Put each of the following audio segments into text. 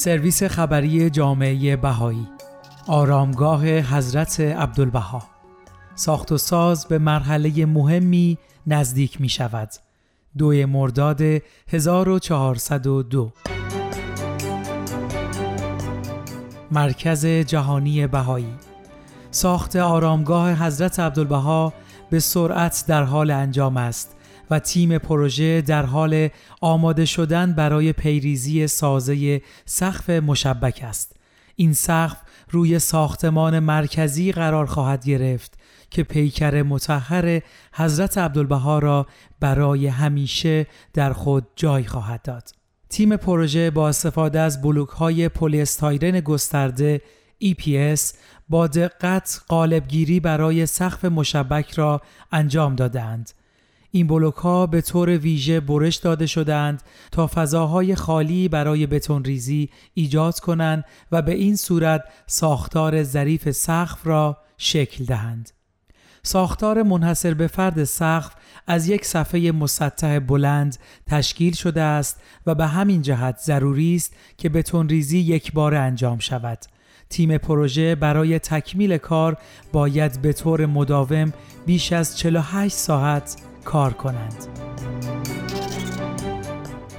سرویس خبری جامعه بهایی. آرامگاه حضرت عبدالبها. ساخت و ساز به مرحله مهمی نزدیک می شود. دوی مرداد 1402 مرکز جهانی بهایی. ساخت آرامگاه حضرت عبدالبها به سرعت در حال انجام است. و تیم پروژه در حال آماده شدن برای پیریزی سازه سقف مشبک است. این سقف روی ساختمان مرکزی قرار خواهد گرفت که پیکر متحر حضرت عبدالبها را برای همیشه در خود جای خواهد داد. تیم پروژه با استفاده از بلوک های پلی استایرن گسترده EPS با دقت قالبگیری برای سقف مشبک را انجام دادند. این بلوک ها به طور ویژه برش داده شدند تا فضاهای خالی برای بتون ریزی ایجاد کنند و به این صورت ساختار ظریف سقف را شکل دهند. ساختار منحصر به فرد سقف از یک صفحه مسطح بلند تشکیل شده است و به همین جهت ضروری است که بتون ریزی یک بار انجام شود. تیم پروژه برای تکمیل کار باید به طور مداوم بیش از 48 ساعت کار کنند.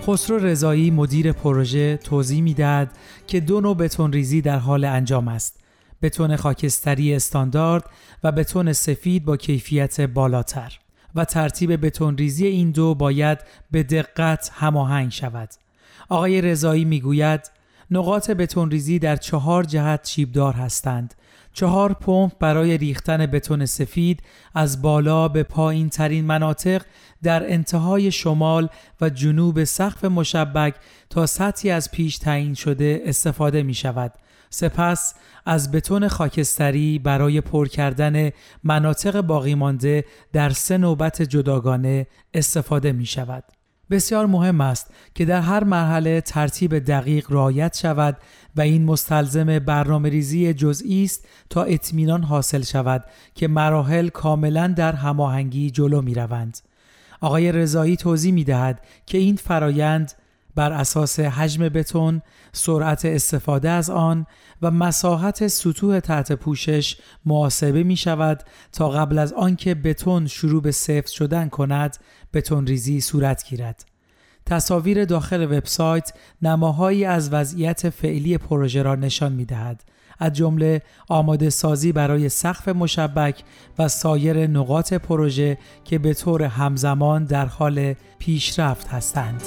خسرو رضایی مدیر پروژه توضیح می‌دهد که دو نوع بتون ریزی در حال انجام است. بتون خاکستری استاندارد و بتون سفید با کیفیت بالاتر و ترتیب بتون ریزی این دو باید به دقت هماهنگ شود. آقای رضایی می‌گوید نقاط بتون ریزی در چهار جهت شیبدار هستند. چهار پمپ برای ریختن بتون سفید از بالا به پایین ترین مناطق در انتهای شمال و جنوب سقف مشبک تا سطحی از پیش تعیین شده استفاده می شود. سپس از بتون خاکستری برای پر کردن مناطق باقی مانده در سه نوبت جداگانه استفاده می شود. بسیار مهم است که در هر مرحله ترتیب دقیق رعایت شود و این مستلزم برنامه ریزی جزئی است تا اطمینان حاصل شود که مراحل کاملا در هماهنگی جلو می روند. آقای رضایی توضیح می دهد که این فرایند بر اساس حجم بتون، سرعت استفاده از آن و مساحت سطوح تحت پوشش محاسبه می شود تا قبل از آنکه بتون شروع به سفت شدن کند بتون ریزی صورت گیرد. تصاویر داخل وبسایت نماهایی از وضعیت فعلی پروژه را نشان می دهد. از جمله آماده سازی برای سقف مشبک و سایر نقاط پروژه که به طور همزمان در حال پیشرفت هستند.